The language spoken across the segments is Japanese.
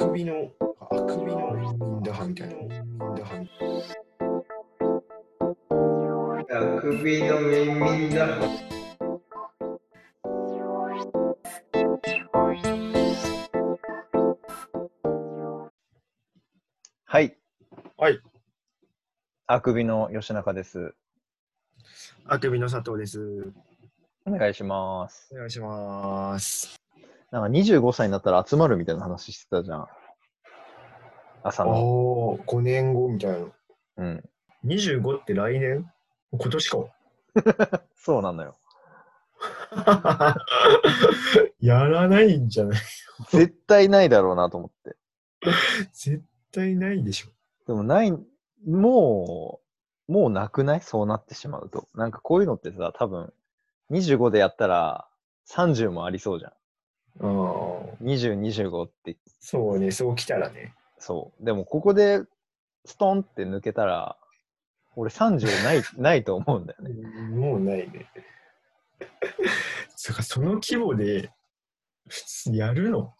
くびの、あくびのミンダハみたいな。ミンダハみたいあくびの耳だ。はい。はい。あくびの吉中です。な。あくびの佐藤です。お願いします。お願いします。なんか25歳になったら集まるみたいな話してたじゃん。朝の。おー、5年後みたいな。うん。25って来年？今年か。そうなのよ。やらないんじゃない？絶対ないだろうなと思って。絶対ないでしょ。でもない、もう、もうなくない？そうなってしまうと。なんかこういうのってさ、多分、25でやったら30もありそうじゃん。ああ、20、25って、そうね、そうきたらね。そう。でもここでストンって抜けたら、俺30ない、ないと思うんだよね。もうないね。そっか、その規模で、普通やるの？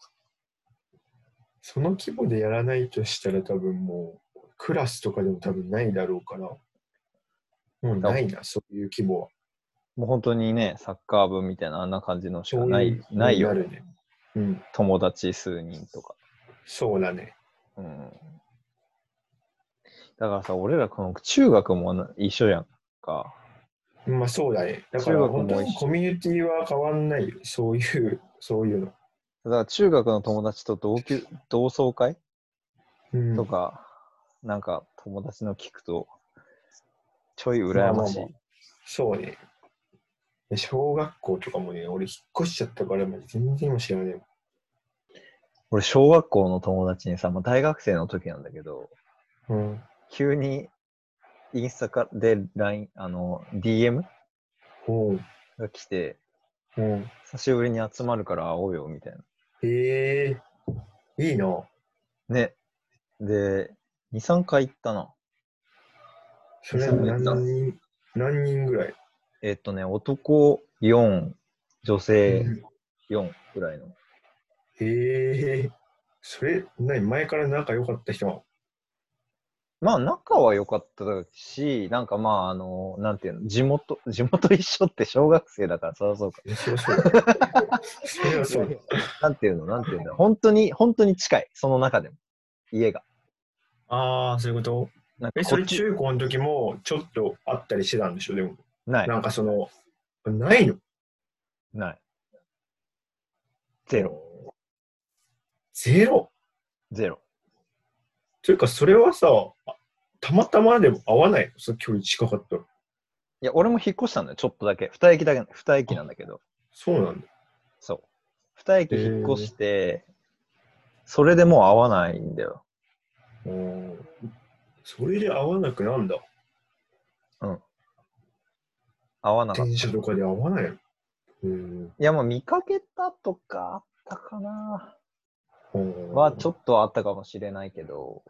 その規模でやらないとしたら多分もう、クラスとかでも多分ないだろうから、もうないな、そういう規模は。もう本当にね、サッカー部みたいなあんな感じのしかないい、うないよね。うん、友達数人とか。そうだね。うん。だからさ、俺らこの中学もな一緒やんか。まあそうだね。だから中学も本当にコミュニティは変わんないよ。そういう、そういうの。だから中学の友達と同級、同窓会？うん、とか、なんか友達の聞くと、ちょい羨ましい。まあまあまあそうね。で小学校とかもね、俺引っ越しちゃったから、まあ全然今知らない。俺、小学校の友達にさ、まあ、大学生の時なんだけど、うん。急にインスタかで LINE、あの、DM が来て、おう久しぶりに集まるから会おうよ、みたいな。へえいいな。ね。で、2、3回行ったな。それ何人、何人ぐらい？えっとね、男4、女性4ぐらいの。へえそれ、何？前から仲良かった人はまあ、仲は良かったし、なんかまあ、あの、なんていうの、地元、地元一緒って小学生だから、そりゃそうか。そう。なんていうの、なんていうんだろう本当に、本当に近い、その中でも。家が。ああ、そういうこと？え、それ中高の時もちょっとあったりしてたんでしょ？でも。ない、なんかその、ないの？ない。ゼロ、ゼロ？ゼロ。というか、それはさ、あたまたまでも合わないの？その距離近かったら。いや、俺も引っ越したんだよ、ちょっとだけ。二駅だけ、二駅なんだけど。そうなんだ。そう。二駅引っ越して、それでもう会わないんだよ。うんそれで合わなくなんだ。会わなかった。電車とかで合わないの。うん。いや、もう見かけたとかあったかな。うんはちょっとあったかもしれないけど、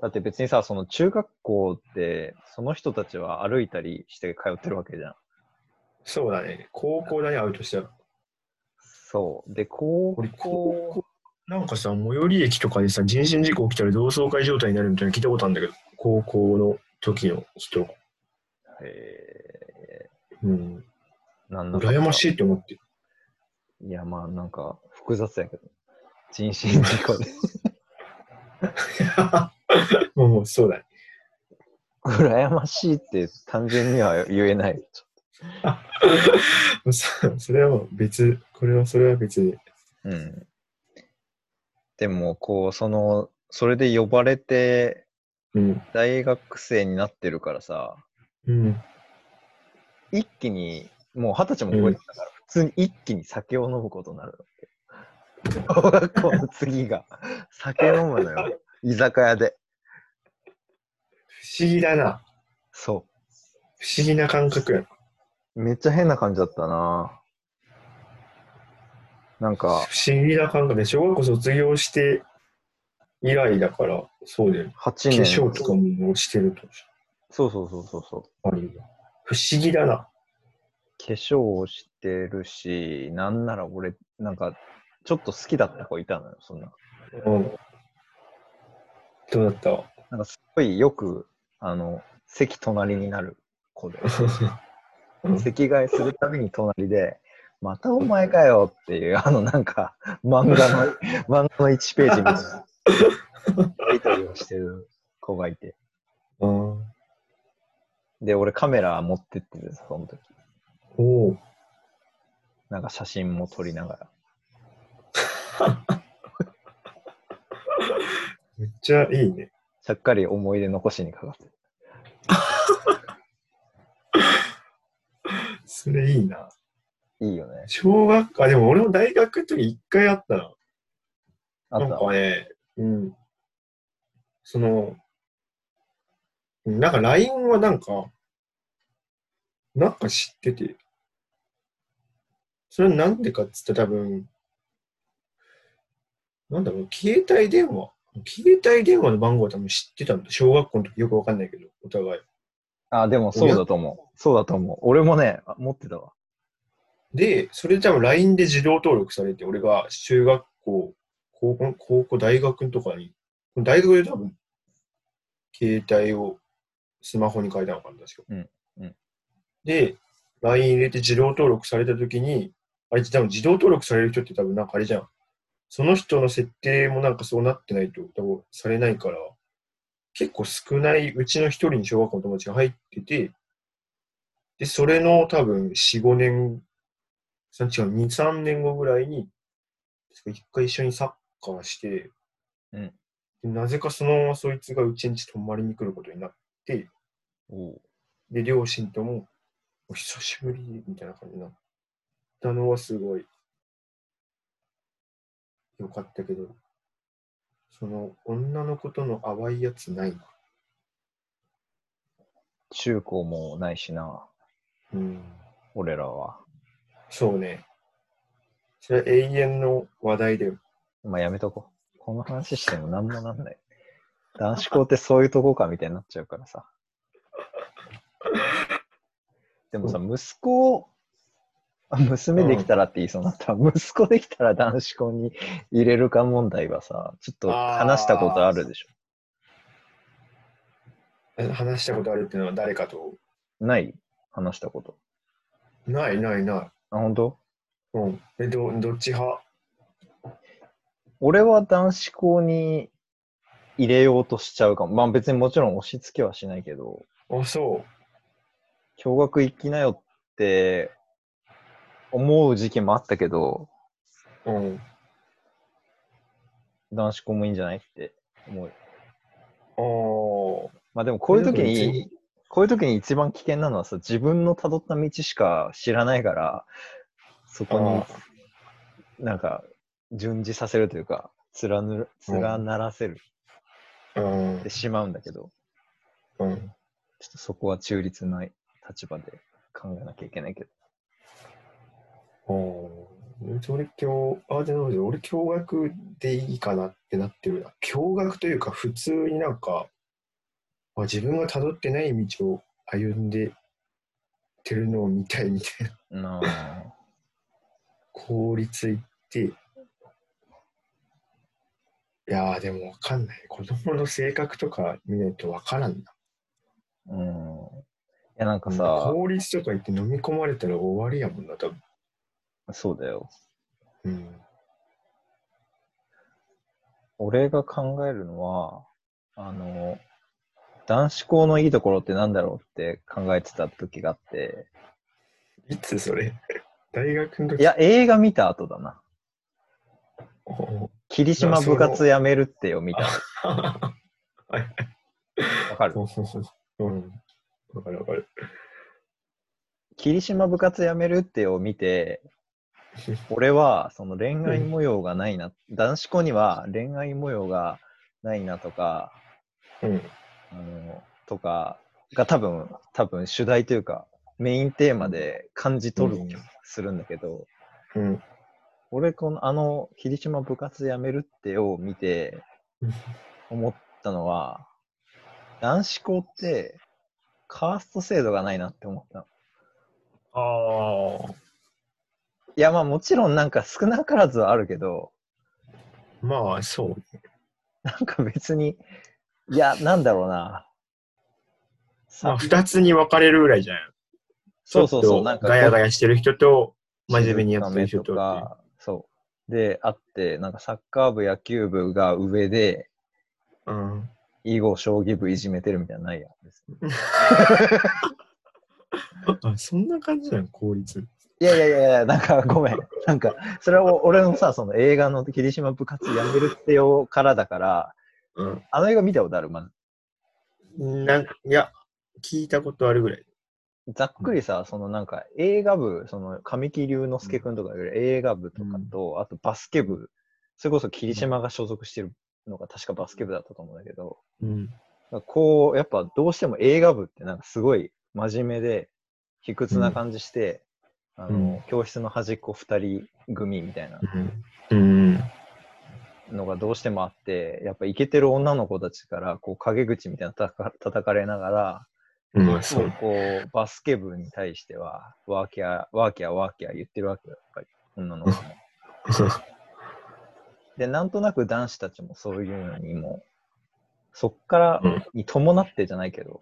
だって別にさ、その中学校って、その人たちは歩いたりして通ってるわけじゃん。そうだね。高校だね、会うとしたら。そう。で、高校校、なんかさ、最寄り駅とかでさ、人身事故起きたら同窓会状態になるみたいなの聞いたことあるんだけど、高校の時の人。えうん。ー、なんだか羨ましいって思って。いや、まあなんか複雑やけど。人身事故で。も うもうそうだね。羨ましいって単純には言えない。そ それはもう別、これはそれは別で。うん。でも、こう、その、それで呼ばれて、うん。大学生になってるからさ、うん。一気に、もう二十歳も超えてたから、普通に一気に酒を飲むことになるわけ。小学校の次が、酒飲むのよ。居酒屋で。不思議だな。そ不思議な感覚や。めっちゃ変な感じだったななんか、不思議な感覚で、小学校卒業して以来だから、そうだよね。8化年。粧とかも落ちてると。そうそうそうそうそう。不思議だな。化粧をしてるし、なんなら俺、なんか、ちょっと好きだった子いたのよ、そんな。うん。どうだった？なんかすごいよく、あの、席隣になる子で、席替えするたびに隣で、またお前かよっていう、あのなんか、漫画の、漫画の1ページみたいな、やりとりをしてる子がいて。うん。で、俺カメラ持ってっててさ、その時。おお。なんか写真も撮りながら。めっちゃいいね。ちゃっかり思い出残しにかかってる。それいいな。いいよね。小学校、あ、でも俺も大学の時一回あったな。なんあった。かね、うん。その、なんか LINE はなんか、なんか知ってて、それはなんでかっつったら多分、なんだろう、携帯電話、携帯電話の番号は多分知ってたんだ。小学校の時よくわかんないけど、お互い。あ、でもそうだと思う。そうだと思う。俺もね、あ持ってたわ。で、それで多分 LINE で自動登録されて、俺が中学校、高校、高校、大学とかに、大学で多分、携帯をスマホに変えたのかな、確か。うんうんで、LINE 入れて自動登録されたときに、あれ、多分自動登録される人って多分なんかあれじゃん。その人の設定もなんかそうなってないと多分されないから、結構少ない、うちの一人に小学校の友達が入ってて、で、それの多分4、5年違う、2、3年後ぐらいに、一回一緒にサッカーして、うんでなぜかそのままそいつがうちんち泊まりに来ることになっで、両親とも、お久しぶりみたいな感じになったのはすごいよかったけど、その女の子との淡いやつないな。中高もないしな、うん。俺らは。そうね。それは永遠の話題だよ。まあやめとこう。この話しても何もなんない。男子校ってそういうとこかみたいになっちゃうからさ。でもさ、息子、あ娘できたらって言いそうになった。息子できたら男子校に入れるか問題はさ、ちょっと話したことあるでしえ話したことあるっていうのは誰かと？ょ。ない？話したこと。ないないない。あ、本当？うん。え、どどっち派？俺は男子校に入れようとしちゃうかも。まあ別にもちろん押し付けはしないけど、あ、そ共学行きなよって思う時期もあったけど、う。うん。男子校もいいんじゃないって思う。ああ。まあでもこういう時でも別に、こういう時に一番危険なのはさ、自分の辿った道しか知らないから、そこになんか順次させるというか、連ぬ連ならせるてしまうんだけど、うん。ちょっとそこは中立な立場で考えなきゃいけないけど。うん。俺、今日、あ、でも俺、驚愕でいいかなってなってるな。驚愕というか、普通になんか、あ自分が辿ってない道を歩んでてるのを見たいみたいな。なあ 効率いって、いやーでもわかんない。子供の性格とか見ないとわからんな。うん。いやなんかさ、効率とか言って飲み込まれたら終わりやもんな、多分。そうだよ。うん。俺が考えるのは、あの、男子校のいいところってなんだろうって考えてた時があって、いつそれ？大学の時？いや、映画見た後だな。お霧島部活やめるってよ、見た。はい。わかる？うん。わかるわかる。霧島部活やめるってを見て、俺はその恋愛模様がないな、男子校には恋愛模様がないなとか、うん。あの、とかが多分、多分主題というか、メインテーマで感じ取る気がするんだけど、うん。俺このあの霧島部活やめるってを見てうん思ったのは男子校ってカースト制度がないなって思ったのああ。いいや、まあもちろんなんか少なからずはあるけど、まあ、そうね。なんか別に、いや、なんだろうな。まあ、二つに分かれるぐらいじゃん。そうそうそう、なんかガヤガヤしてる人と、真面目にやってる人と静か。で、あって、なんかサッカー部、野球部が上で、うん。囲碁、将棋部いじめてるみたいなのないやん。別に あ、そんな感じなの効率。いやいやいやいや、なんかごめん。なんか、それは俺のさ、その映画の霧島部活やめるってよからだから、うん。あの映画見たことあるまず。なんいや、聞いたことあるぐらい。ざっくりさ、そのなんか映画部、その神木隆之介くんとか映画部とかと、あとバスケ部、それこそ霧島が所属してるのが確かバスケ部だったと思うんだけど、うん。こう、やっぱどうしても映画部ってなんかすごい真面目で、卑屈な感じして、あの、うん教室の端っこ二人組みたいなうん。のがどうしてもあって、やっぱイケてる女の子たちから、こう陰口みたいな叩か叩かれながら、うん。まあ、そう。こう、バスケ部に対しては、ワーキャー、ワーキャー、ワーキャー言ってるわけよ、やっぱり、女の子も。で、なんとなく男子たちもそういうのにも、そっからうんに伴ってじゃないけど、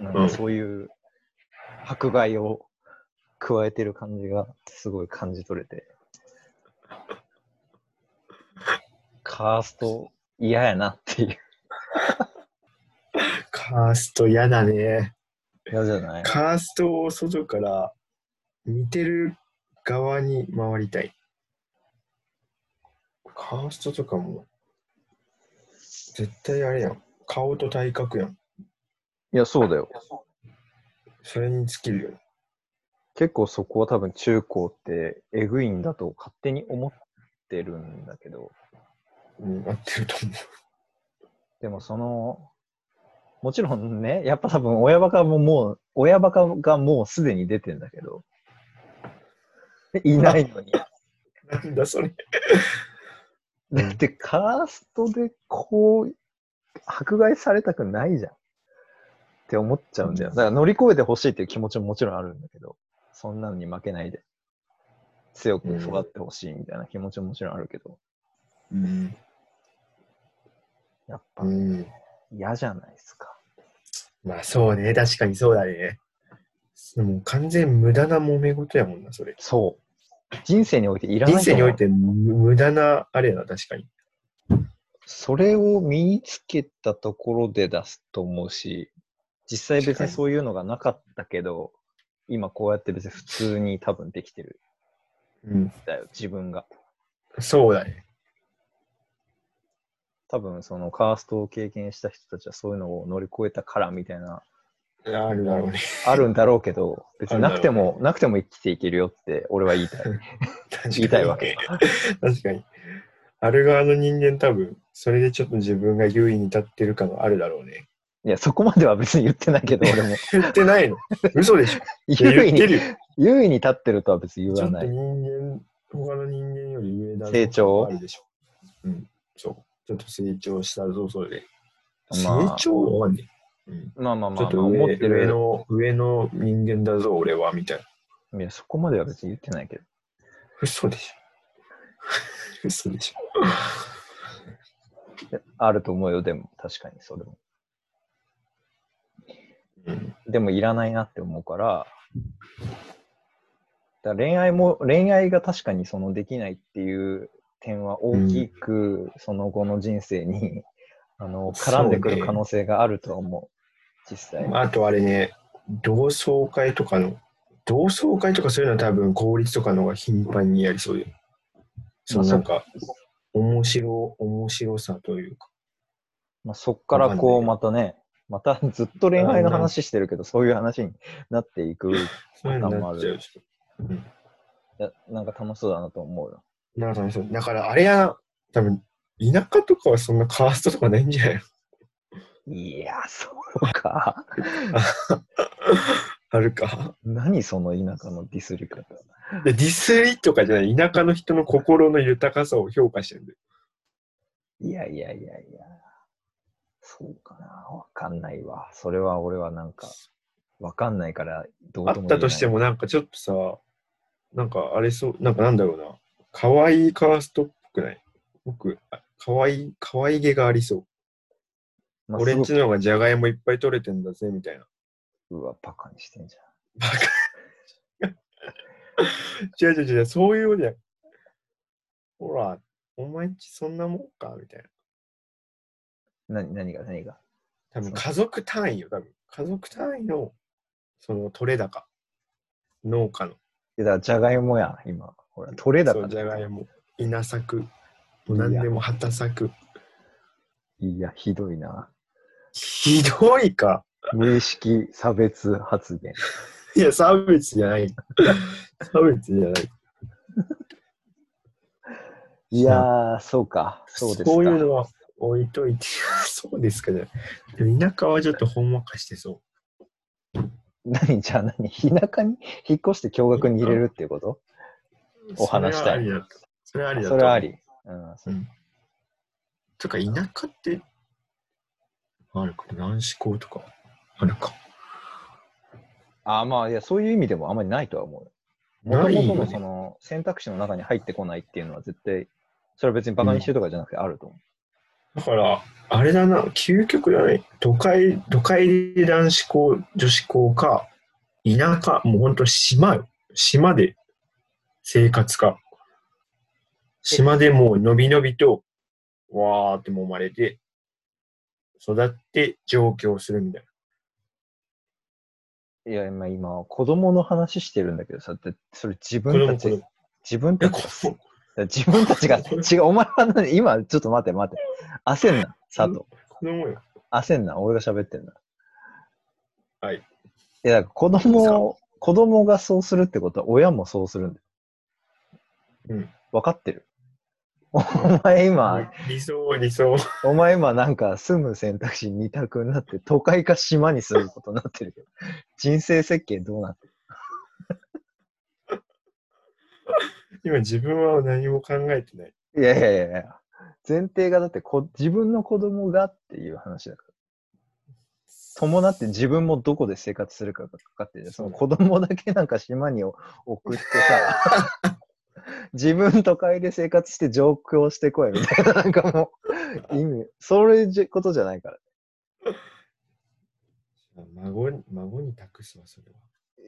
なんかそういう迫害を加えてる感じがすごい感じ取れて、カースト嫌やなっていう。カースト嫌だね。嫌じゃない？カーストを外から見てる側に回りたい。カーストとかも、絶対あれやん。顔と体格やん。いや、そうだよ。それに尽きるよね。結構そこは多分中高ってえぐいんだと勝手に思ってるんだけど、うん、合ってると思でもその、もちろんね、やっぱ多分親バカももう、親バカがもうすでに出てんだけど、いないのに。う。なんだそれ。だってカーストでこう、迫害されたくないじゃん。って思っちゃうんだよ。だから乗り越えてほしいっていう気持ちももちろんあるんだけど、そんなのに負けないで、強く育ってほしいみたいな気持ちももちろんあるけど、うん。やっぱうん。嫌じゃないですか。まあそうね。確かにそうだね。もう完全無駄な揉め事やもんな、それ。そう。人生においていらない人生において無無駄なあれやな、確かに。それを身につけたところで出すと思うし、実際別にそういうのがなかったけど、今こうやって別に普通に多分できてるうん。んだよ、自分が。そうだね。多分そのカーストを経験した人たちはそういうのを乗り越えたからみたいな、あるだろうね。あるんだろうけど、別になくても、なくても生きていけるよって俺は言いたい。確かに言いたいわけ。確かに。ある側の人間多分、それでちょっと自分が優位に立ってる感があるだろうね。いや、そこまでは別に言ってないけど、俺も。言ってないの？嘘でしょ 優位に。優位に立ってるとは別に言ちょっとわない。人間、他の人間より上だぞ成長？あるでしょ。うん。そう。ちょっと成長したぞ、それで。まあ成長わかんねえ。うん。まあまあまあ、ちょっとまあ、思上ってる上の、上の人間だぞ、俺は、みたいな。いや、そこまでは別に言ってないけど。嘘でしょ。嘘でしょ。あると思うよ、でも、確かにそれも。うん。でもいらないなって思うから、だから恋愛も、恋愛が確かにそのできないっていう点は大きくその後の人生に、あの、絡んでくる可能性があるとは思う。実際。あとあれね、同窓会とかの、同窓会とかそういうのは多分公立とかの方が頻繁にやりそうで。そのなんか、面白、面白さというか。まあ、そっからこう、またね、またずっと恋愛の話してるけど、そういう話になっていく。いそういうのになっちゃうん。やなんか楽しそうだなと思うよ。なんか楽しそうだからあれやな、多分、田舎とかはそんなカーストとかないんじゃないの？いや、そうか。あるか。何その田舎のディスり方？でディスリとかじゃない、田舎の人の心の豊かさを評価してるんだよ。いやいやいやいや。そうかな。わかんないわ。それは俺はなんか、わかんないから、どうあとも言えないったとしてもなんかちょっとさ、なんかあれそう、なんかなんだろうな。可愛いカーストっぽくない？僕、あ可愛い、可愛げがありそう。まあ俺んちの方がじゃがいもいっぱい取れてんだぜ、みたいな。うわ、バカにしてんじバカ。違う違う違う、そういうのじゃん。ほら、お前んちそんなもんかみたいな。ゃん。な、何が、何が？多分家族単位よ、多分。家族単位の、その取れ高。農家の。いやだから、じゃがいもやん、今。ほら、取れ高そう、じゃがいも。稲作。もう何でも畑作。いや、ひどいな。ひどいか。無意識差別発言。いや、差別じゃない。差別じゃない。いやー、そうか。そうですか。そういうのは置いといて、そうですかね。でも田舎はちょっとほんわかしてそ何？じゃあ何？田舎に？引っ越して驚愕に入れるっていうこと？う。お話したいそれはありだと。それはあり。う。とか、田舎って、あるかな男子校とか、あるか。あーまあ、いや、そういう意味でもあんまりないとは思う。もともとのその選択肢の中に入ってこないっていうのは絶対、それは別にバカにしてるとかじゃなくてあると思う。だから、あれだな、究極だね。都会、都会で男子校、女子校か、田舎、もうほんと島よ。島で生活か。島でもうのびのびと、わーって揉まれて、育って上京するみたいいや、まあ今、子供の話してるんだけどさ、だってそれ自な。分たち自分たち、自分たちが、違う、お前は何今、ちょっと待って待って。焦んな、佐藤。子供よ。焦んな、俺が喋ってんだ。はい。いや、子供、子供がそうするってことは親もそうするんだよ。うん。分かってる お前今、理想、理想。お前今なんか住む選択肢二択になって、都会か島に住むことになってるけど、人生設計どうなってる？今自分は何も考えてない。いやいやいやいや、前提がだってこ自分の子供がっていう話だから。伴って自分もどこで生活するかがかかってる。その子供だけなんか島に 送ってさ、自分都会で生活して上京してこいみたいな、なんかもう、意味、そういうことじゃないから。孫に、孫に託すわ、それは。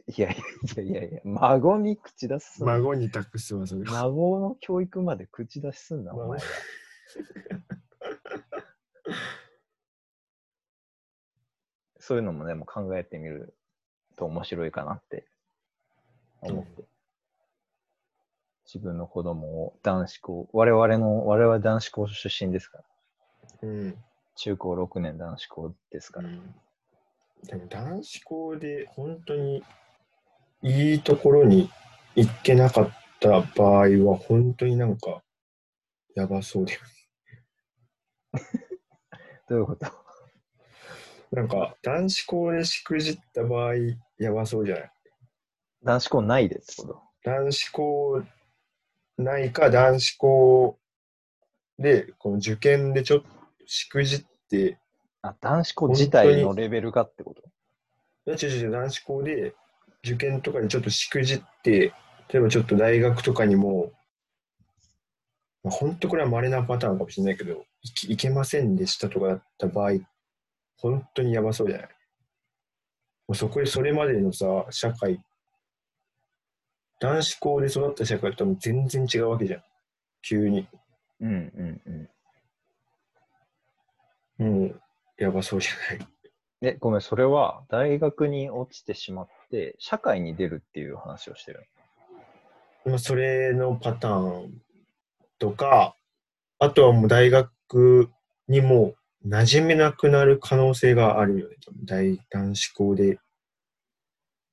いやいやいやいや孫に口出す。孫に託すわ、それは。孫の教育まで口出しすんな、お前は。そういうのもね、もう考えてみると面白いかなって思って。自分の子供を男子校、我々の、我々男子校出身ですから。うん。中高6年男子校ですから。うんでも男子校で本当にいいところに行けなかった場合は本当になんかやばそうだよね。どういうこと？なんか男子校でしくじった場合やばそうじゃない？男子校ないでってこと？男子校ないか男子校でこの受験でちょっとしくじってあ、男子校自体のレベルがってこと？いや違う違う男子校で受験とかにちょっとしくじって、例えばちょっと大学とかにも、まあ、本当これは稀なパターンかもしれないけど、いけいけませんでしたとかだった場合、本当にやばそうじゃない？もうそこでそれまでのさ、社会、男子校で育った社会とも全然違うわけじゃん。急に。うんうんうん。もう、やばそうじゃない。え、ごめん、それは大学に落ちてしまって、社会に出るっていう話をしてる。まあ、それのパターンとか、あとはもう大学にも馴染めなくなる可能性があるよね。大男子校で。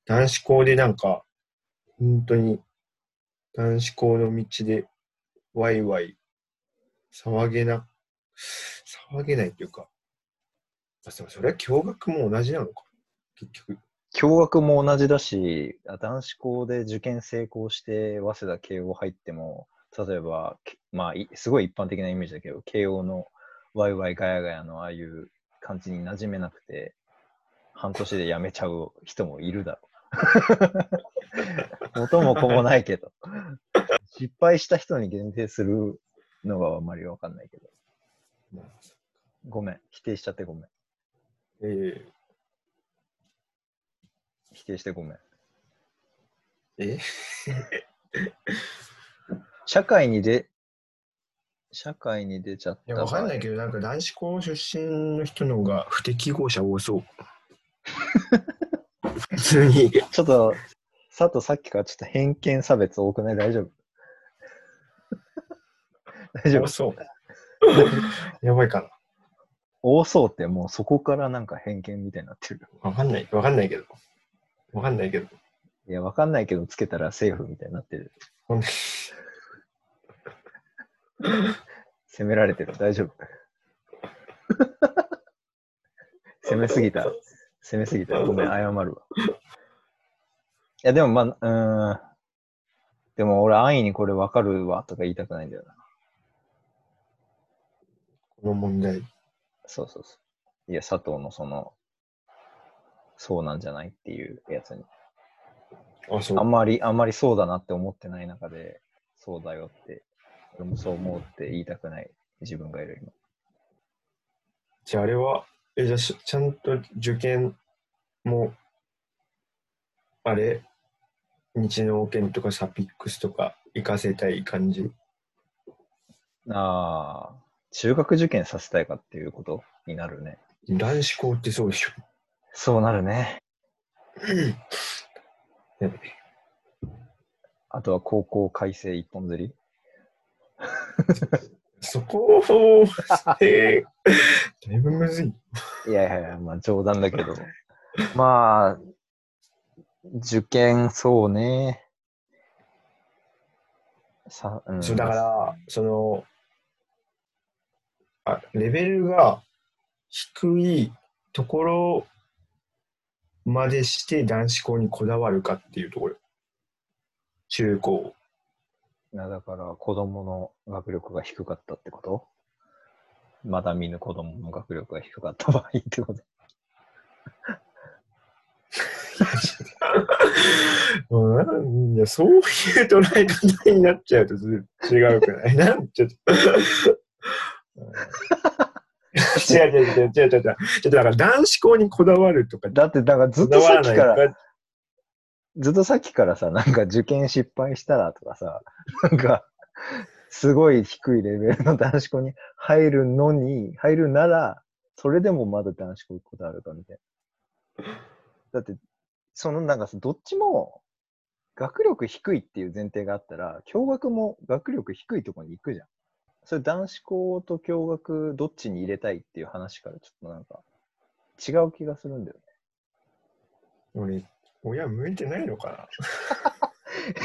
男子校でなんか、本当に男子校の道でワイワイ騒げな、騒げないというか、あ、でもそれは共学も同じなのか。結局。共学も同じだし、男子校で受験成功して、早稲田慶応入っても、例えば、まあ、すごい一般的なイメージだけど、慶応のワイワイガヤガヤのああいう感じに馴染めなくて、半年で辞めちゃう人もいるだろう。元も子もないけど。失敗した人に限定するのがあんまりわかんないけど。まあごめん。否定しちゃってごめん。え否定してごめん。ー、え？社会に出、社会に出ちゃったいや、わかんないけど、なんか男子校出身の人の方が不適合者多そう。普通に。ちょっと、佐藤さっきからちょっと偏見差別多くない？大丈夫？大丈夫？多そう。やばいかな。多そうってもうそこからなんか偏見みたいになってる。わかんない。わかんないけど。わかんないけど。いや、わかんないけどつけたらセーフみたいになってる。責められてる。大丈夫？攻めすぎた。攻めすぎた。ごめん、謝るわ。いや、でもまあ、うーん。でも俺安易にこれわかるわとか言いたくないんだよな。この問題。そうそうそう。いや、佐藤のその、そうなんじゃないっていうやつに。あ、そう。あんまり、あんまりそうだなって思ってない中で、そうだよって、俺もそう思うって言いたくない自分がいる今。じゃああれは、え、じゃあしちゃんと受験も、あれ日農研とかサピックスとか行かせたい感じ？ああ、中学受験させたいかっていうことになるね。男子校ってそうでしょ？そうなるね。ねあとは高校改正一本釣り。そこを、えー、だいぶむずい。いやいやいや、まあ冗談だけど。まあ、受験、そうね。さ、うん、そうだから、その、あ、レベルが低いところまでして男子校にこだわるかっていうところ。中高。いやだから子供の学力が低かったってこと？まだ見ぬ子供の学力が低かった場合ってこと？もうなんいやそういう捉え方になっちゃうとず違うくないなんちょっと。う違う違う違う違う違う違う。ちょっとだから男子校にこだわるとか、だって、だからずっとさっきから、ずっとさっきからさ、なんか受験失敗したらとかさ、なんか、すごい低いレベルの男子校に入るのに、入るなら、それでもまだ男子校にこだわるかみたいな。だって、そのなんかさ、どっちも学力低いっていう前提があったら、共学も学力低いところに行くじゃん。それ男子校と共学どっちに入れたいっていう話からちょっとなんか違う気がするんだよ俺、親向いてないのか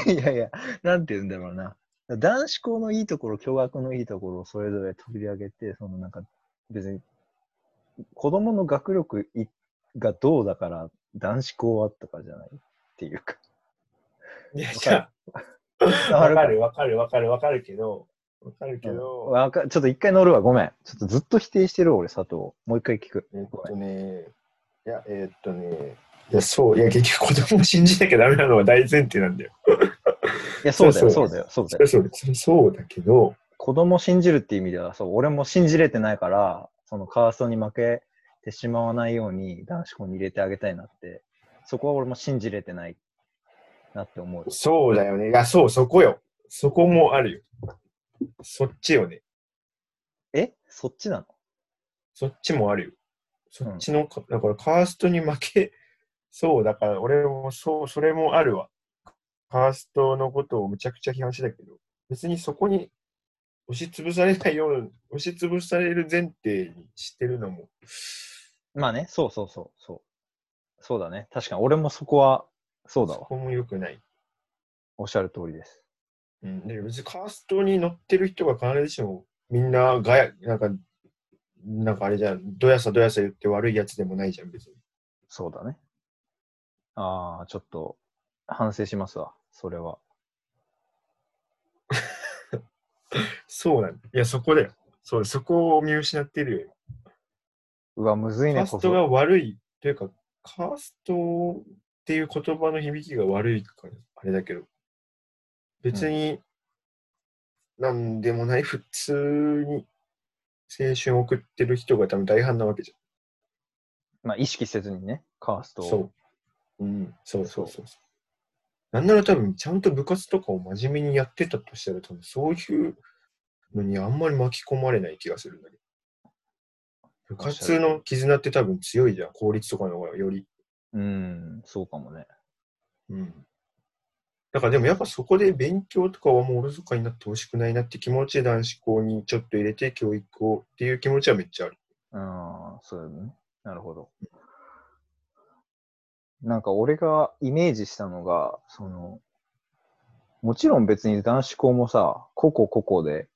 ね。いやいや、なんて言うんだろうな。男子校のいいところ、共学のいいところをそれぞれ取り上げて、そのなんか別に子供の学力いがどうだから男子校はとかじゃないっていうか。な。いや、わかるじゃあ、わかるわかるわかるわかるけど、わかるけど、わかちょっと一回乗るわ、ごめん。ちょっとずっと否定してる俺、佐藤。もう一回聞く。えっとね、いや、えっとね、いや、そう、いや、結局子供を信じなきゃダメなのは大前提なんだよ。いや、そうだよ、そそううだよ、そうだよ。そうそうだけど、子供を信じるっていう意味では、そう、俺も信じれてないから、そのカーストに負けてしまわないように男子校に入れてあげたいなって、そこは俺も信じれてないなって思う。そうだよね。いや、そう、そこよ。そこもあるよ。そっちよね。え？そっちなの？そっちもあるよ。そっちのか、だからカーストに負け、そう、だから俺もそう、それもあるわ。カーストのことをむちゃくちゃ批判してたけど、別にそこに押しつぶされないような、押しつぶされる前提にしてるのも、まあね、そうそうそう、そう。そうだね。確かに俺もそこは、そうだわ。そこも良くない。おっしゃる通りです。うん、で別にカーストに乗ってる人が必ずしもみんながや、なんか、なんかあれじゃん、どやさどやさ言って悪いやつでもないじゃん、別に。そうだね。ああ、ちょっと反省しますわ、それは。そうなんだ。いや、そこだよ。そう、そこを見失ってるよ。うわ、むずいね。カーストが悪いというか、カーストっっていう言葉の響きが悪いから、あれだけど、別に、なんでもない普通に青春を送ってる人が多分大半なわけじまあ、意識せずにね、カーストゃん。を。そう。うん、そうそうそうそう。なんなら多分、ちゃんと部活とかを真面目にやってたとしたら、多分そういうのにあんまり巻き込まれない気がするんだけど。部活の絆って多分強いじゃん、公立とかの方がより。うん、そうかもね。うん。だからでもやっぱそこで勉強とかはもうおろそかになってほしくないなって気持ちで男子校にちょっと入れて教育をっていう気持ちはめっちゃある。うん、そうだね。なるほど。なんか俺がイメージしたのが、その、もちろん別に男子校もさ、個々個々で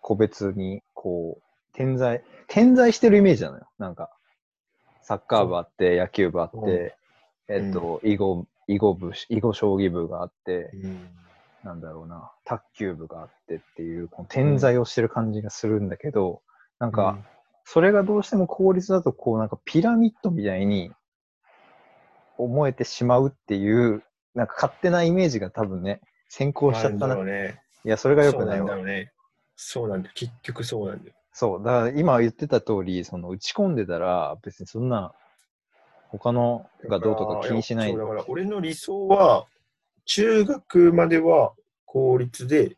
個別にこう、点在、点在してるイメージなのよ。なんか、サッカー部あって、野球部あって、えっと、囲碁、囲碁部、囲碁将棋部があって、うん。なんだろうな、卓球部があってっていう、この点在をしてる感じがするんだけど、なんか、それがどうしても効率だと、こう、なんかピラミッドみたいに思えてしまうっていう、なんか勝手なイメージが多分ね、先行しちゃったな。ね。や、それが良くないわそうなんだ。ろうね。そうなんだよ。結局そうなんだよ。そう。だから今言ってた通り、その打ち込んでたら、別にそんな、他のがどうとか気にしない。だから俺の理想は、中学までは公立で、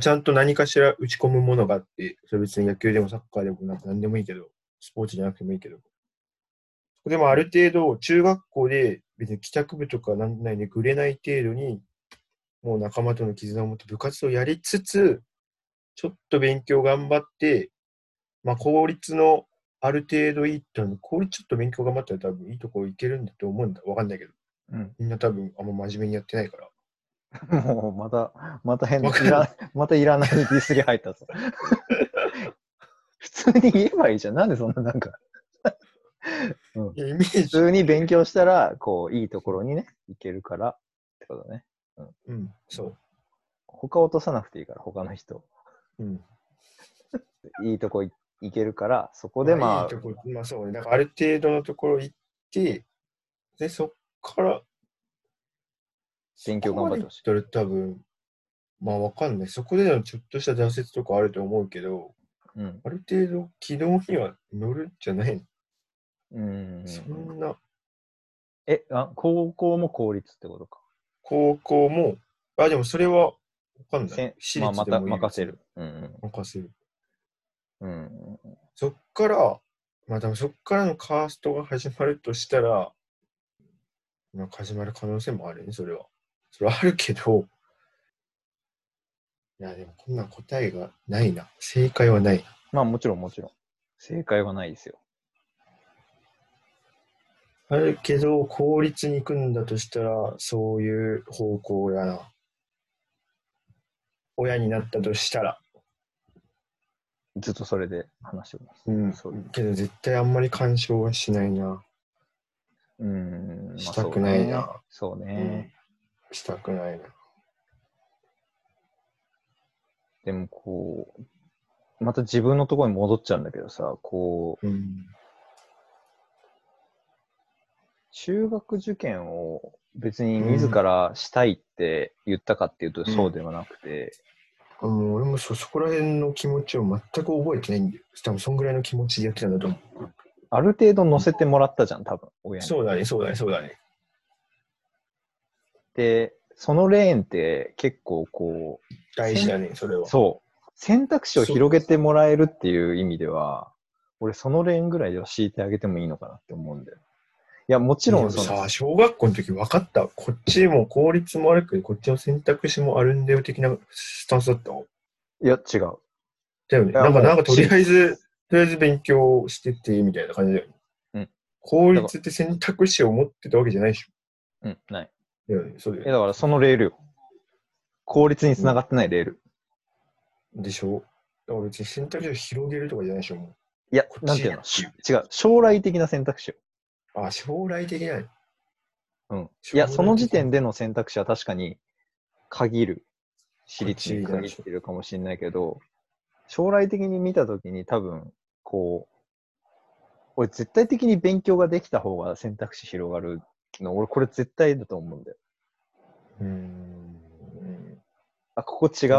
ちゃんと何かしら打ち込むものがあって、それ別に野球でもサッカーでもなんか何でもいいけど、スポーツじゃなくてもいいけど。でもある程度、中学校で別に帰宅部とかなんないでぐれない程度に、もう仲間との絆を持って部活をやりつつ、ちょっと勉強頑張って、まあ公立のある程度いいっての公立ちょっと勉強頑張ったら多分いいとこ行けるんだと思うんだ。わかんないけど。うん。みんな多分あんま真面目にやってないから。もう、また、また変な、わかるいら、またいらないディスり入ったぞ。普通に言えばいいじゃん。なんでそんななんか。いやイメージ。普通に勉強したら、こう、いいところにね、行けるから、ってことね。うん、そう。他落とさなくていいから、他の人。うん。いいとこい行けるから、そこでまあ、いいとこまあそうね。だからある程度のところ行って、で、そっから、勉強頑張ってほしいそ多分、まあわかんない。そこでのちょっとした挫折とかあると思うけど、うん。ある程度軌道には乗るんじゃないの、うん。そんな、えあ、高校も公立ってことか。高校も、あ、でもそれはわかんない。私立でもいい任せる。うん任せる。うん。うん。そっから、まあでもそっからのカーストが始まるとしたら、なんか始まる可能性もあるね、それは。それはあるけど、いやでもこんな答えがないな。正解はないな。まあ、もちろんもちろん。正解はないですよ。あるけど、公立に行くんだとしたら、そういう方向やな。親になったとしたら。ずっとそれで話してます。うんそういう。けど絶対あんまり干渉はしないな。うん。まあしたくないな。そうね。したくないな。でも、こう、また自分のところに戻っちゃうんだけどさ、こう、うん。中学受験を別に自らしたいって言ったかっていうとそうではなくて、う俺もそ、そこら辺の気持ちを全く覚えてないんだよ。多分そんぐらいの気持ちでやってたんだと思う。ある程度乗せてもらったじゃん、多分、親に。そうだね、そうだね、そうだね。で、そのレーンって結構こ大事だね、それは。う、そう、選択肢を広げてもらえるっていう意味では、俺そのレーンぐらいでは敷いてあげてもいいのかなって思うんだよ。いや、もちろんその、さあ、小学校の時分かった。こっちも効率もあるけど、こっちの選択肢もあるんだよ的なスタンスだった。いや、違う。だよね。なんか、なんかとりあえず、とりあえず勉強してて、みたいな感じだよね。うん。効率って選択肢を持ってたわけじゃないでしょ。うん、ない。だよね、そうだえ、よだからそのレールよ。効率につながってないレール。ね。でしょ？だから別に選択肢を広げるとかじゃないでしょ、もいやなんていうの？違う。将来的な選択肢よ。う。あ、将来的な。うん。いや、その時点での選択肢は確かに限る。私立に限ってるかもしれないけど、将来的に見たときに多分、こう、俺絶対的に勉強ができた方が選択肢広がる俺これ絶対だと思うんだよ。うーん。あ、ここ違う？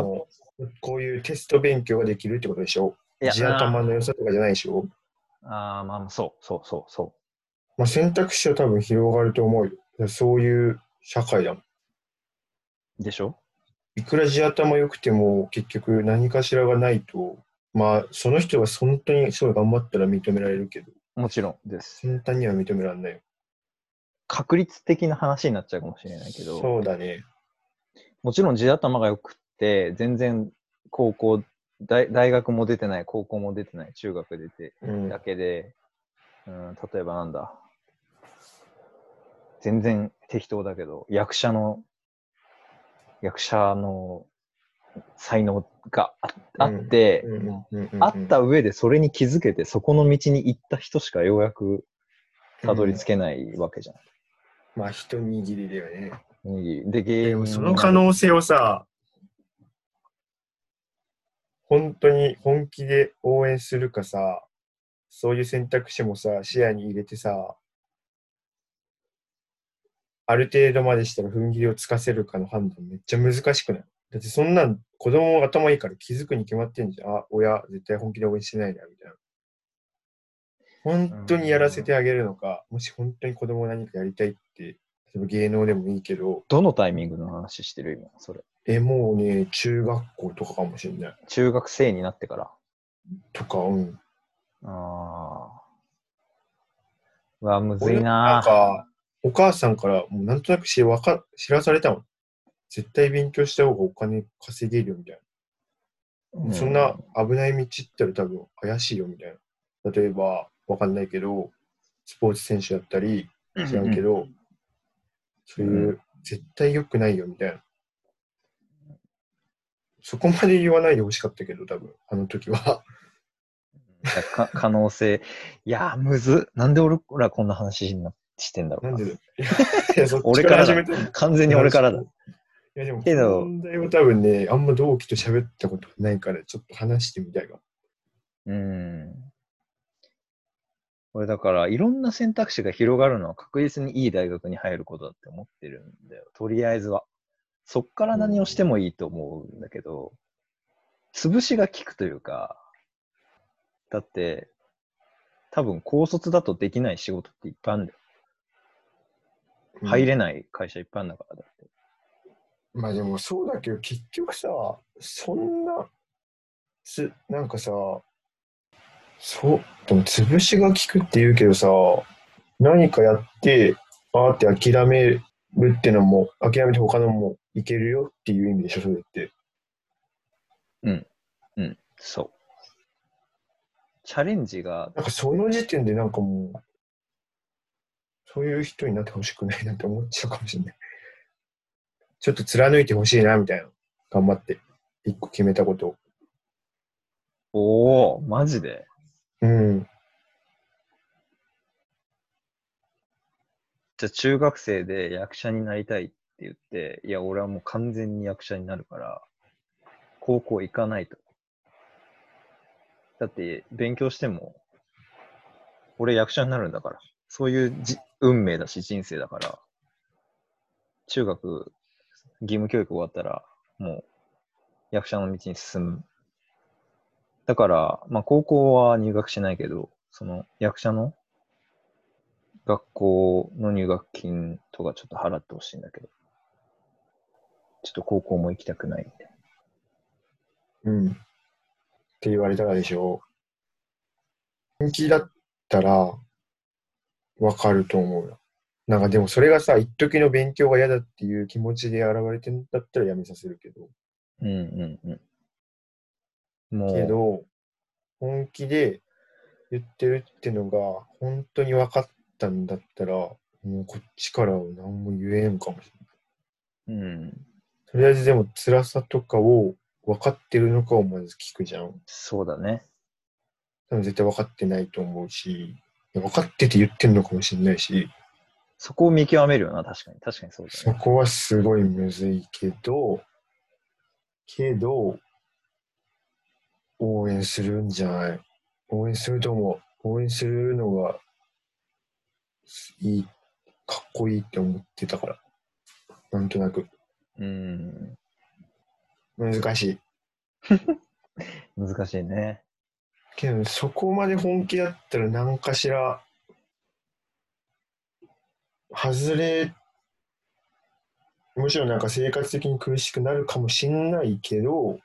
こういうテスト勉強ができるってことでしょ？いや、地頭の良さとかじゃないでしょ？ああまあ、そうそうそうそまあ、選択肢は多分広がると思うよ。そういう社会だもん。う。でしょ？いくら地頭良くても結局何かしらがないと、まあその人が本当にすごい頑張ったら認められるけど、もちろんです。簡単には認められないよ。確率的な話になっちゃうかもしれないけど、そうだね。もちろん地頭が良くって、全然高校大、大学も出てない、高校も出てない、中学出てうん。だけで、うん、例えばなんだ、全然適当だけど、役者の、役者の才能がああって、うん。うん。うん。うん。あった上でそれに気づけて、そこの道に行った人しかようやくたどり着けないわけじゃまあ一握りだよね。ん。で、芸その可能性をさ、本当に本気で応援するかさ、そういう選択肢もさ、視野に入れてさ、ある程度までしたら踏ん切りをつかせるかの判断めっちゃ難しくない？だってそんなん子供頭いいから気づくに決まってんじゃん。あ、親絶対本気で応援してないな、みたいな。本当にやらせてあげるのか、もし本当に子供が何かやりたいって、例えば芸能でもいいけど、どのタイミングの話してる？今、それ。え、もうね、中学校とかかもしれない。中学生になってから？とか、うん。ああ。うわ、むず俺いななんか、お母さんからもうなんとなく知わか知らされたの。絶対勉強した方がお金稼げるよみたいな。うんそんな危ない道行ったら多分怪しいよみたいな。例えば、わかんないけど、スポーツ選手だったり、知らんけど、そういう、絶対良くないよみたいな。そこまで言わないでほしかったけど、多分、あの時は。か 可能性。いやー、むずっ。なんで俺らこんな話になしてんだろうんな。なでだいや、そっち俺からだ完全に俺からだ。いやでも、けど問題は多分ね、あんま同期と喋ったことないから、ちょっと話してみたいわ。うん。俺だから、いろんな選択肢が広がるのは確実にいい大学に入ることだって思ってるんだよ。とりあえずは。そっから何をしてもいいと思うんだけど、潰しが効くというか、だって、多分高卒だとできない仕事っていっぱいあるんだよ。入れない会社いっぱいあるんだから、だって。まあでもそうだけど、結局さ、そんな、つ、なんかさ、そう、でも潰しが効くって言うけどさ、何かやって、あーって諦めるってのも、諦めて他のもいけるよっていう意味でしょ、それって。うん、そう。チャレンジが、なんかその時点でなんかもう、そういう人になってほしくないなって思っちゃうかもしれない。ちょっと貫いてほしいな、みたいな。頑張って。一個決めたことを。おおマジで？うん。じゃあ中学生で役者になりたいって言って、いや、俺はもう完全に役者になるから、高校行かないと。だって、勉強しても、俺役者になるんだから。そういうじ運命だし、人生だから。中学、義務教育終わったら、もう、役者の道に進む。だから、まあ、高校は入学しないけど、その、役者の学校の入学金とかちょっと払ってほしいんだけど、ちょっと高校も行きたくないみたいうん。って言われたらでしょう。本気だったら、わかると思うよ。なんかでもそれがさ、一時の勉強が嫌だっていう気持ちで現れてんだったらやめさせるけど。な。うんうんうん。もう、けど、本気で言ってるってのが本当に分かったんだったら、もうこっちからは何も言えんかもしれない。うん、とりあえずでも辛さとかを分かってるのかをまず聞くじゃん。そうだね。多分絶対分かってないと思うし、分かってて言ってんのかもしれないし、そこを見極めるよな、確かに。確かにそうだね。そこはすごいむずいけど、けど、応援するんじゃない応援すると思う。応援するのがいいかっこいいって思ってたから。なんとなく。うん。難しい。難しいね。けど、そこまで本気だったら何かしら、外れ、むしろなんか生活的に苦しくなるかもしんないけど、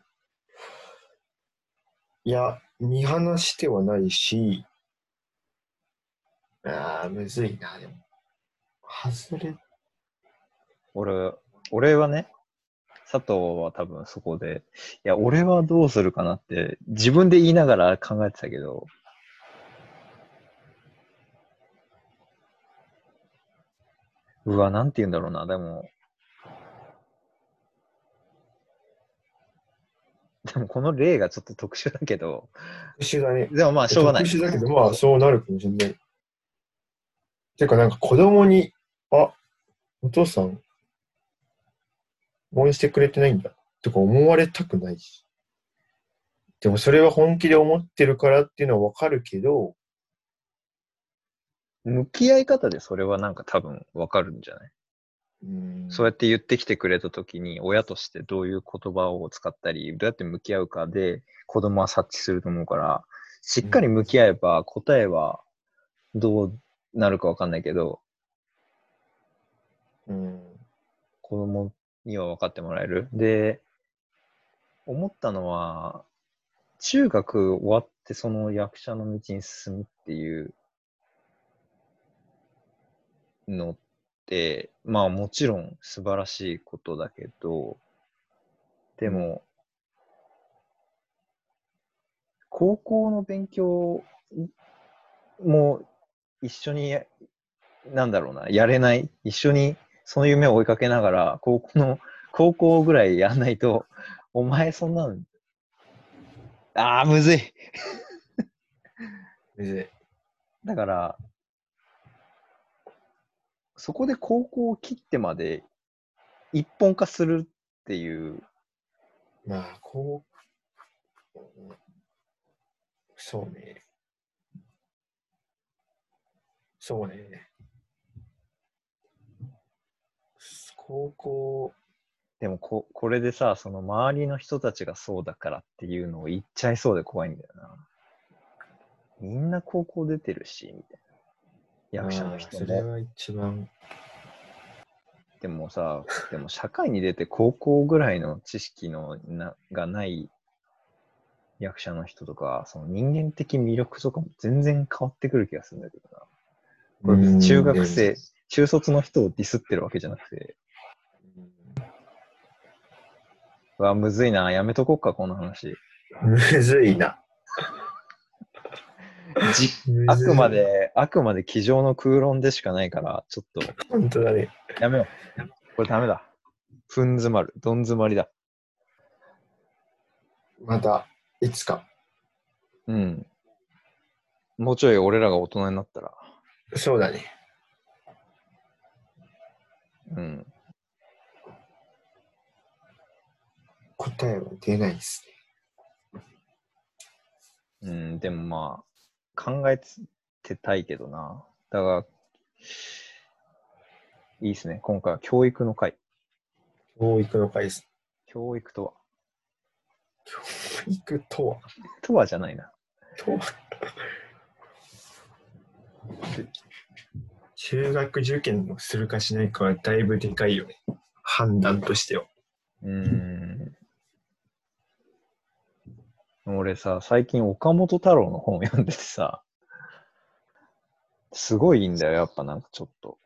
いや、見放してはないし、ああ、むずいな、でも。外れ、俺、俺はね、佐藤は多分そこで、いや、俺はどうするかなって自分で言いながら考えてたけど、うわ、なんて言うんだろうな、でも、でもこの例がちょっと特殊だけど、特殊だね。でもまあしょうがない。特殊だけど、まあそうなるかもしれない。てかなんか子供に、あ、お父さん、応援してくれてないんだとか思われたくないし。でもそれは本気で思ってるからっていうのはわかるけど、向き合い方でそれはなんか多分わかるんじゃない？うん。そうやって言ってきてくれたときに、親としてどういう言葉を使ったり、どうやって向き合うかで、子供は察知すると思うから、しっかり向き合えば、答えはどうなるかわかんないけど、うん、子供には分かってもらえる。で、思ったのは、中学終わってその役者の道に進むっていうのって、まあもちろん素晴らしいことだけど、でも、高校の勉強も一緒に、なんだろうな、やれない、一緒にその夢を追いかけながら、高校の、高校ぐらいやんないと、お前そんなの、ああ、むずい。でだから、そこで高校を切ってまで一本化するっていう、まあ、こう、うんそうね。そうね。高校、でもこ、これでさ、その周りの人たちがそうだからっていうのを言っちゃいそうで怖いんだよな。みんな高校出てるし、みたいな。役者の人も。まあそれは一番、でもさ、でも社会に出て高校ぐらいの知識のながない役者の人とか、その人間的魅力とかも全然変わってくる気がするんだけどな。これ中学生、中卒の人をディスってるわけじゃなくて、うわ、むずいな。やめとこっか、この話。むずいな。じあくま。で、あくまで机上の空論でしかないから、ちょっと本当だね。やめよう。これダメだ。ふん詰まる。どん詰まりだ。また、いつか。うん。もうちょい俺らが大人になったら。そうだね。うん。答えは出ないですね。うん、でもまあ、考えてたいけどな。だから、いいっすね。今回は教育の回。教育の回です。教育とは教育とは？とはじゃないな。とは中学受験をするかしないかはだいぶでかいよね。判断としては。うーん。俺さ、最近岡本太郎の本を読んでてさ、すごいいいんだよ、やっぱなんかちょっと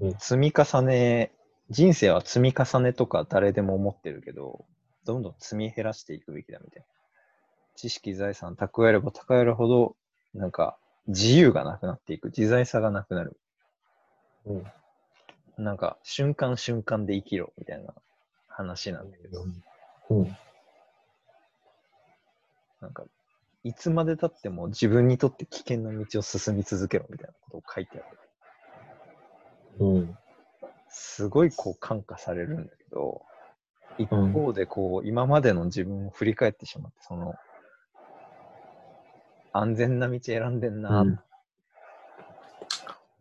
うん。積み重ね、人生は積み重ねとか誰でも思ってるけど、どんどん積み減らしていくべきだみたいな。知識、財産蓄えれば蓄えるほど、なんか自由がなくなっていく、自在さがなくなる。うんなんか瞬間瞬間で生きろみたいな話なんだけど、うん。なんか、いつまで経っても自分にとって危険な道を進み続けろみたいなことを書いてある。うん。すごいこう感化されるんだけど、一方でこう、今までの自分を振り返ってしまって、その、安全な道選んでんな、うん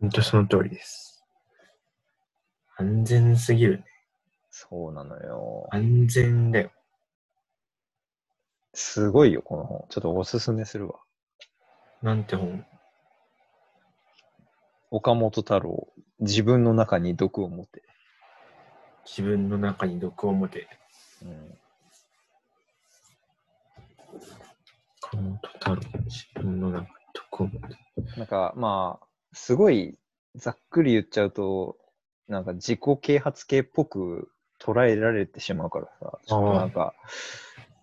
本当その通りです。安全すぎるね。そうなのよ。安全だよ。すごいよ、この本。ちょっとおすすめするわ。なんて本？岡本太郎、自分の中に毒を持て。自分の中に毒を持て。うん、岡本太郎。自分の中に毒を持て。なんか、まあ、すごいざっくり言っちゃうと、なんか自己啓発系っぽく捉えられてしまうからさ、ちょっとなんか、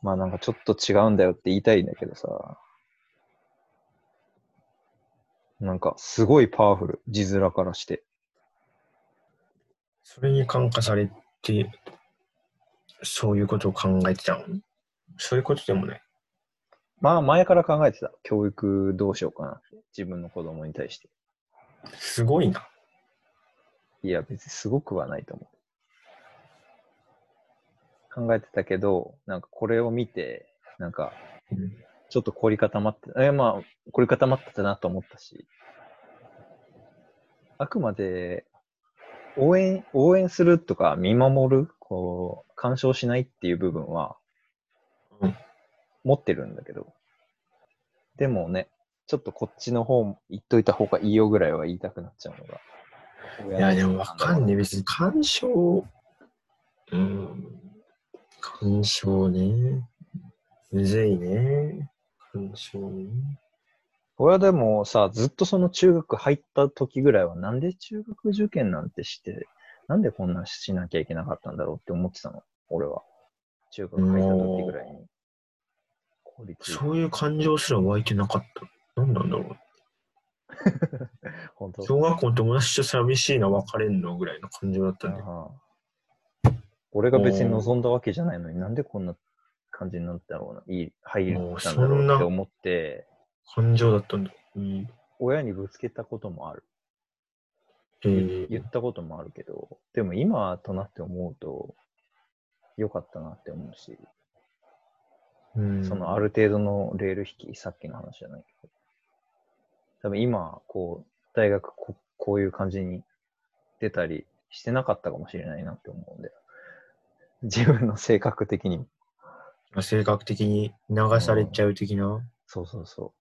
まあなんかちょっと違うんだよって言いたいんだけどさ、なんかすごいパワフル、字面からして。それに感化されて、そういうことを考えてたの？そういうことでもない。まあ前から考えてた。教育どうしようかなって。自分の子供に対して。すごいな。いや、別にすごくはないと思う。考えてたけど、なんかこれを見て、なんかうんちょっと凝り固まって、え、まあ、凝り固まってたなと思ったし、あくまで、応援、応援するとか見守る、こう、干渉しないっていう部分はうん、持ってるんだけど、でもね、ちょっとこっちの方言っといた方がいいよぐらいは言いたくなっちゃうのが。いや、でもわかんねえ。別に干渉、うん、干渉ね。むずいね。干渉ね。俺はでもさ、ずっとその中学入った時ぐらいは、なんで中学受験なんてして、なんでこんなんしなきゃいけなかったんだろうって思ってたの、俺は。中学入った時ぐらいに。そういう感情すら湧いてなかった。なんなんだろう。本当？小学校の友達と寂しいな、別れんのぐらいの感情だったんで。ああ俺が別に望んだわけじゃないのになんでこんな感じになったろうな、いい、入ったんだろうって思って、感情だったんだ。うん。親にぶつけたこともある。えー。言ったこともあるけど、でも今となって思うと、良かったなって思うし、うん、そのある程度のレール引き、さっきの話じゃないけど、多分今、こう、大学ここういう感じに出たりしてなかったかもしれないなって思うんで、自分の性格的にも。性格的に流されちゃう的な？そうそうそう。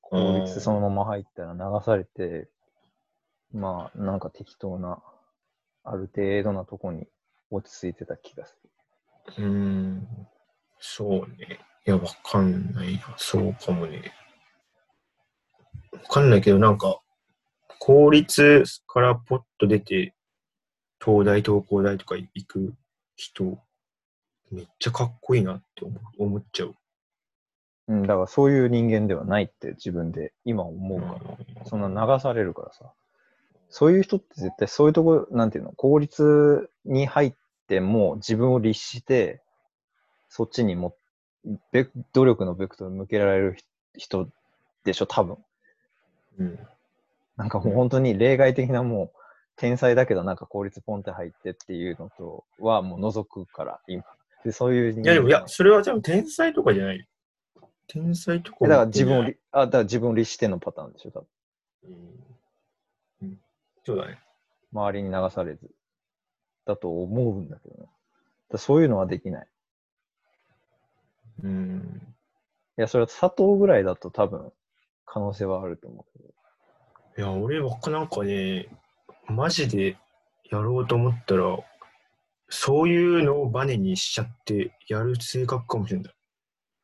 公立そのまま入ったら流されて、まあ、なんか適当な、ある程度なとこに落ち着いてた気がする。うん。そうね。いや、わかんないな。そうかもね。わかんないけど、なんか、公立からポッと出て、東大、東工大とか行く人、めっちゃかっこいいなって思っちゃう。うん、だからそういう人間ではないって自分で今思うから。そんな流されるからさ。そういう人って絶対そういうとこ、なんていうの、公立に入っても自分を律して、そっちにも、べ努力のベクトル向けられる人でしょ、多分。うん。なんかもう本当に例外的なもう、天才だけどなんか公立ポンって入ってっていうのとはもう除くから、今。で、そういう人いや、でも、いや、それは多分天才とかじゃないよ。天才とかえだから自分をあ、だから自分を律してのパターンでしょ、多分。うん。うん。そうだね。周りに流されず。だと思うんだけどね。だそういうのはできない。うん。いや、それは佐藤ぐらいだと多分可能性はあると思うけど。いや、俺はなんかね、マジでやろうと思ったら、そういうのをバネにしちゃってやる性格かもしれない。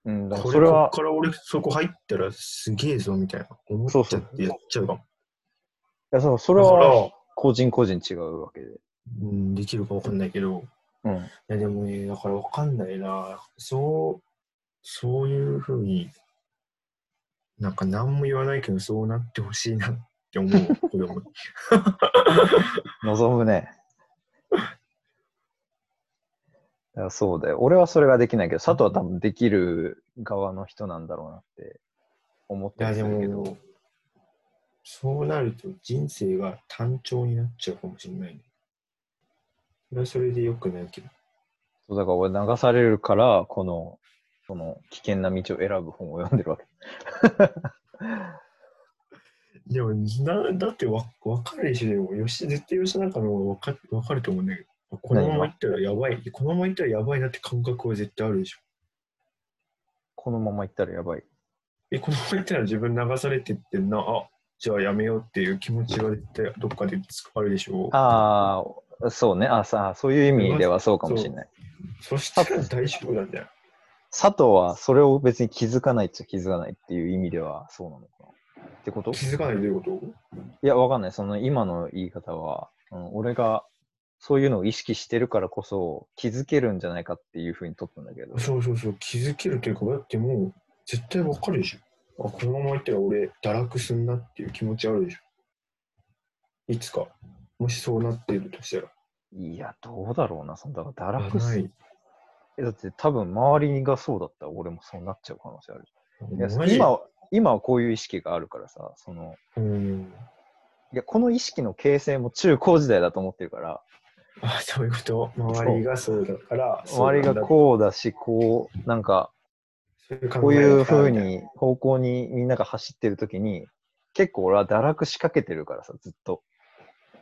うん、だからこれは、から俺そこ入ったらすげえぞみたいな思っちゃってやっちゃうかも。いやそうそれは個人個人違うわけで。うん、できるかわかんないけど、いうん。やでもね、だからわかんないな。そう、そういうふうに、なんか何も言わないけど、そうなってほしいなって思う、子供に。望むね。いやそうだよ。俺はそれができないけど、佐藤は多分できる側の人なんだろうなって思ってるけど。も、そうなると人生が単調になっちゃうかもしれないね。それはそれで良くないけど。そうだから俺流されるから、この、その危険な道を選ぶ本を読んでるわけ。でもな、だってわ分かるでしょ、でも、吉絶対吉永の方が分か分かると思うんだけど、このままいったらやばい、このままいったらやばいなって感覚は絶対あるでしょ。このまま行ったらやばい。え、このままいったら自分流されてってんな、あじゃあやめようっていう気持ちが絶対どっかであるでしょ。ああ、そうね。あさあ、そういう意味ではそうかもしれない。そしたら大丈夫なんだよ。佐藤はそれを別に気づかないっちゃ気づかないっていう意味ではそうなのかな。ってこと？気づかないということ？いや、わかんない。その今の言い方は、うん、俺がそういうのを意識してるからこそ気づけるんじゃないかっていうふうに取ったんだけど。そうそうそう、気づけるというか、だってもう絶対わかるでしょ。あ、このままいったら俺、堕落すんなっていう気持ちあるでしょ。いつか、もしそうなっているとしたら。いや、どうだろうな。そのだから堕あ落すない。えだって多分周りがそうだったら俺もそうなっちゃう可能性ある。いや今は今はこういう意識があるからさ、その、うん。いや、この意識の形成も中高時代だと思ってるから、あ、そういうこと？周りがそうだから、周りがこうだし、こう、なんか、こういう方風みたいに方向にみんなが走ってる時に、結構俺は堕落しかけてるからさ、ずっと。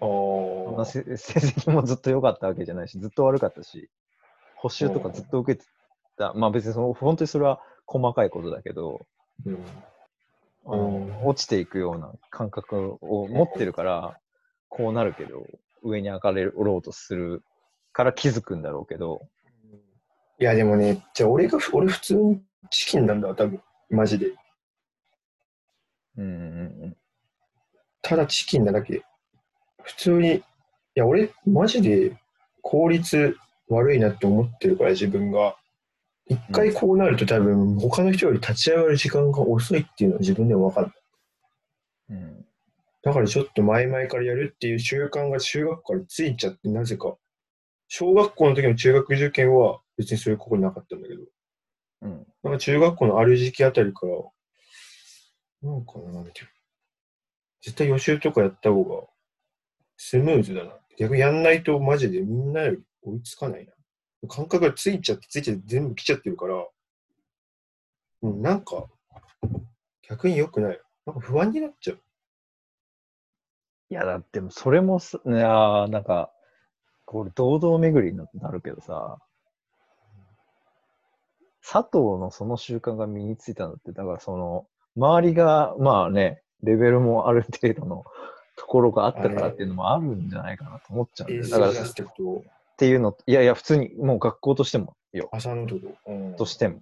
な。そんなあせ成績もずっと良かったわけじゃないし、ずっと悪かったし、補習とかずっと受けてた。まあ別にその、本当にそれは細かいことだけど、ーうん。あの落ちていくような感覚を持ってるから、こうなるけど、上に上がれろうとするから気づくんだろうけど、いや、でもね、じゃあ俺が、俺普通にチキンなんだわ、多分。マジで。うんうんうんただチキンなだけ。普通に、いや、俺、マジで効率悪いなって思ってるから、自分が。一回こうなると多分、他の人より立ち上がる時間が遅いっていうのは自分でも分かる。うんうんだからちょっと前々からやるっていう習慣が中学からついちゃって、なぜか。小学校の時の中学受験は別にそういう心なかったんだけど、うんなんか中学校のある時期あたりから、なんかな、みたいな。絶対予習とかやった方がスムーズだな。逆にやんないとマジでみんなより追いつかないな。感覚がついちゃってついちゃって全部来ちゃってるから、うん、なんか逆に良くない。なんか不安になっちゃう。いや、だってもそれもす、いやーなんか、これ堂々巡りになるけどさ、佐藤のその習慣が身についたのって、だからその、周りが、まあね、レベルもある程度のところがあったからっていうのもあるんじゃないかなと思っちゃうんだから、っていうの、いやいや、普通にもう学校としてもよ、朝のってこと、うん、としても。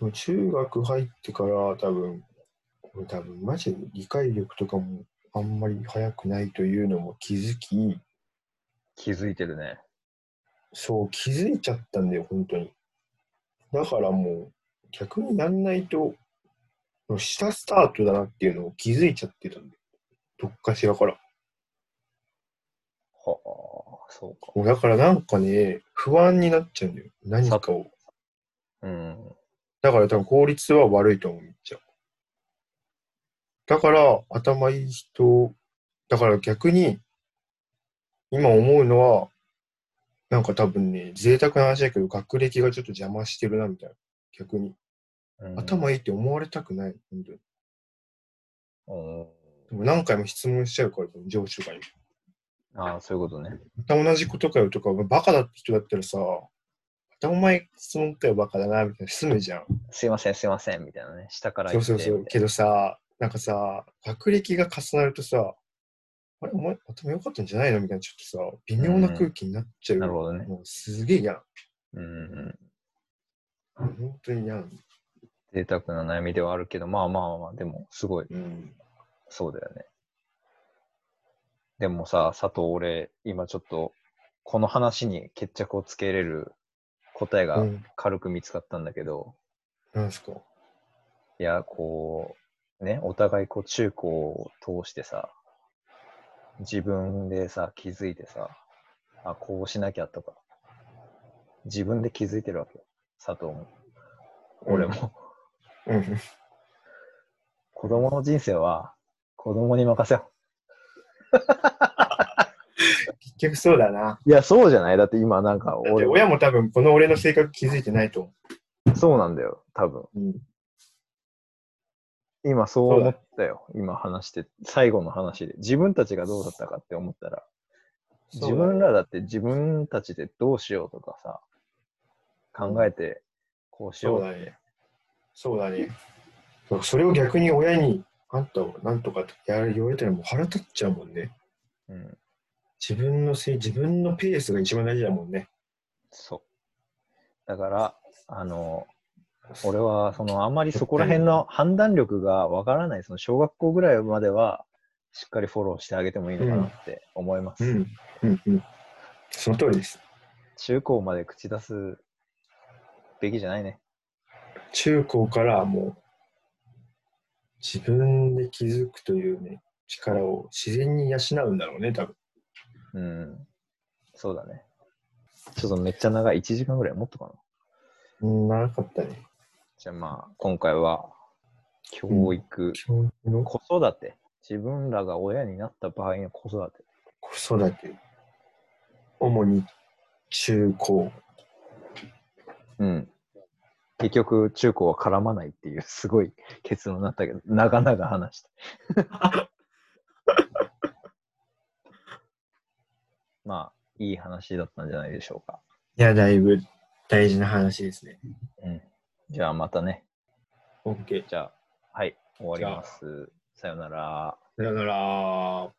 でも中学入ってから多分、多分マジで理解力とかもあんまり早くないというのも気づき、気づいてるね。そう気づいちゃったんだよ、本当に。だからもう逆にやんないと、下スタートだなっていうのを気づいちゃってたんだよ。どっかしらから。はあ、そうか。もうだからなんかね、不安になっちゃうんだよ。何かを。うん。だから多分効率は悪いと思う、めっちゃ。だから頭いい人、だから逆に、今思うのは、なんか多分ね、贅沢な話だけど、学歴がちょっと邪魔してるな、みたいな。逆に。うん頭いいって思われたくない、本当に。うんでも何回も質問しちゃうから、上司とかに。ああ、そういうことね。また同じことかよとか、バカだって人だったらさ、またお前質問かよ、バカだな、みたいな、済むじゃん。すいません、すいません、みたいなね。下からそう言ってそうそう。けどさ、なんかさ、学歴が重なるとさ、あれ、お前頭良かったんじゃないのみたいな、ちょっとさ、微妙な空気になっちゃう。なるほどね。もうすげえ嫌。うんうん。本当に嫌。贅沢な悩みではあるけど、まあまあまあ、でも、すごい、うん。そうだよね。でもさ、佐藤、俺、今ちょっと、この話に決着をつけれる答えがうん。軽く見つかったんだけど、なんすか？いや、こう、ね、お互いこう中高を通してさ、自分でさ、気づいてさ、あ、こうしなきゃとか、自分で気づいてるわけよ。佐藤も。俺も。うん。子供の人生は子供に任せよ 結局そうだな。う。いや、そうじゃない？だって今なんかだって俺、親も多分この俺の性格気づいてないと思そうなんだよ、多分。う。うん。い今そう思ったよ。今話して、最後の話で。自分たちがどうだったかって思ったら、自分らだって自分たちでどうしようとかさ、考えて、こうしようって。そうだね。そうだね。それを逆に親に、あんたをなんとかやる言われたらもう腹立っちゃうもんね。うん、自分のせい、自分のペースが一番大事だもんね。そう。だから、あの、俺は、その、あんまりそこら辺の判断力がわからない、その小学校ぐらいまでは、しっかりフォローしてあげてもいいのかなって思います。うん。うんうん。その通りです。中高まで口出すべきじゃないね。中高からもう、自分で気づくというね、力を自然に養うんだろうね、多分。うん。そうだね。ちょっとめっちゃ長い。1時間ぐらいもっとかな。うん、長かったね。じゃあまあ、今回は、教育、教育の？子育て。自分らが親になった場合の子育て。子育て。主に中高。うん。結局、中高は絡まないっていう、すごい結論になったけど、長々話して。まあ、いい話だったんじゃないでしょうか。いや、だいぶ大事な話ですね。うん。じゃあまたね。OK。じゃあ、はい、終わります。さよなら。さよなら。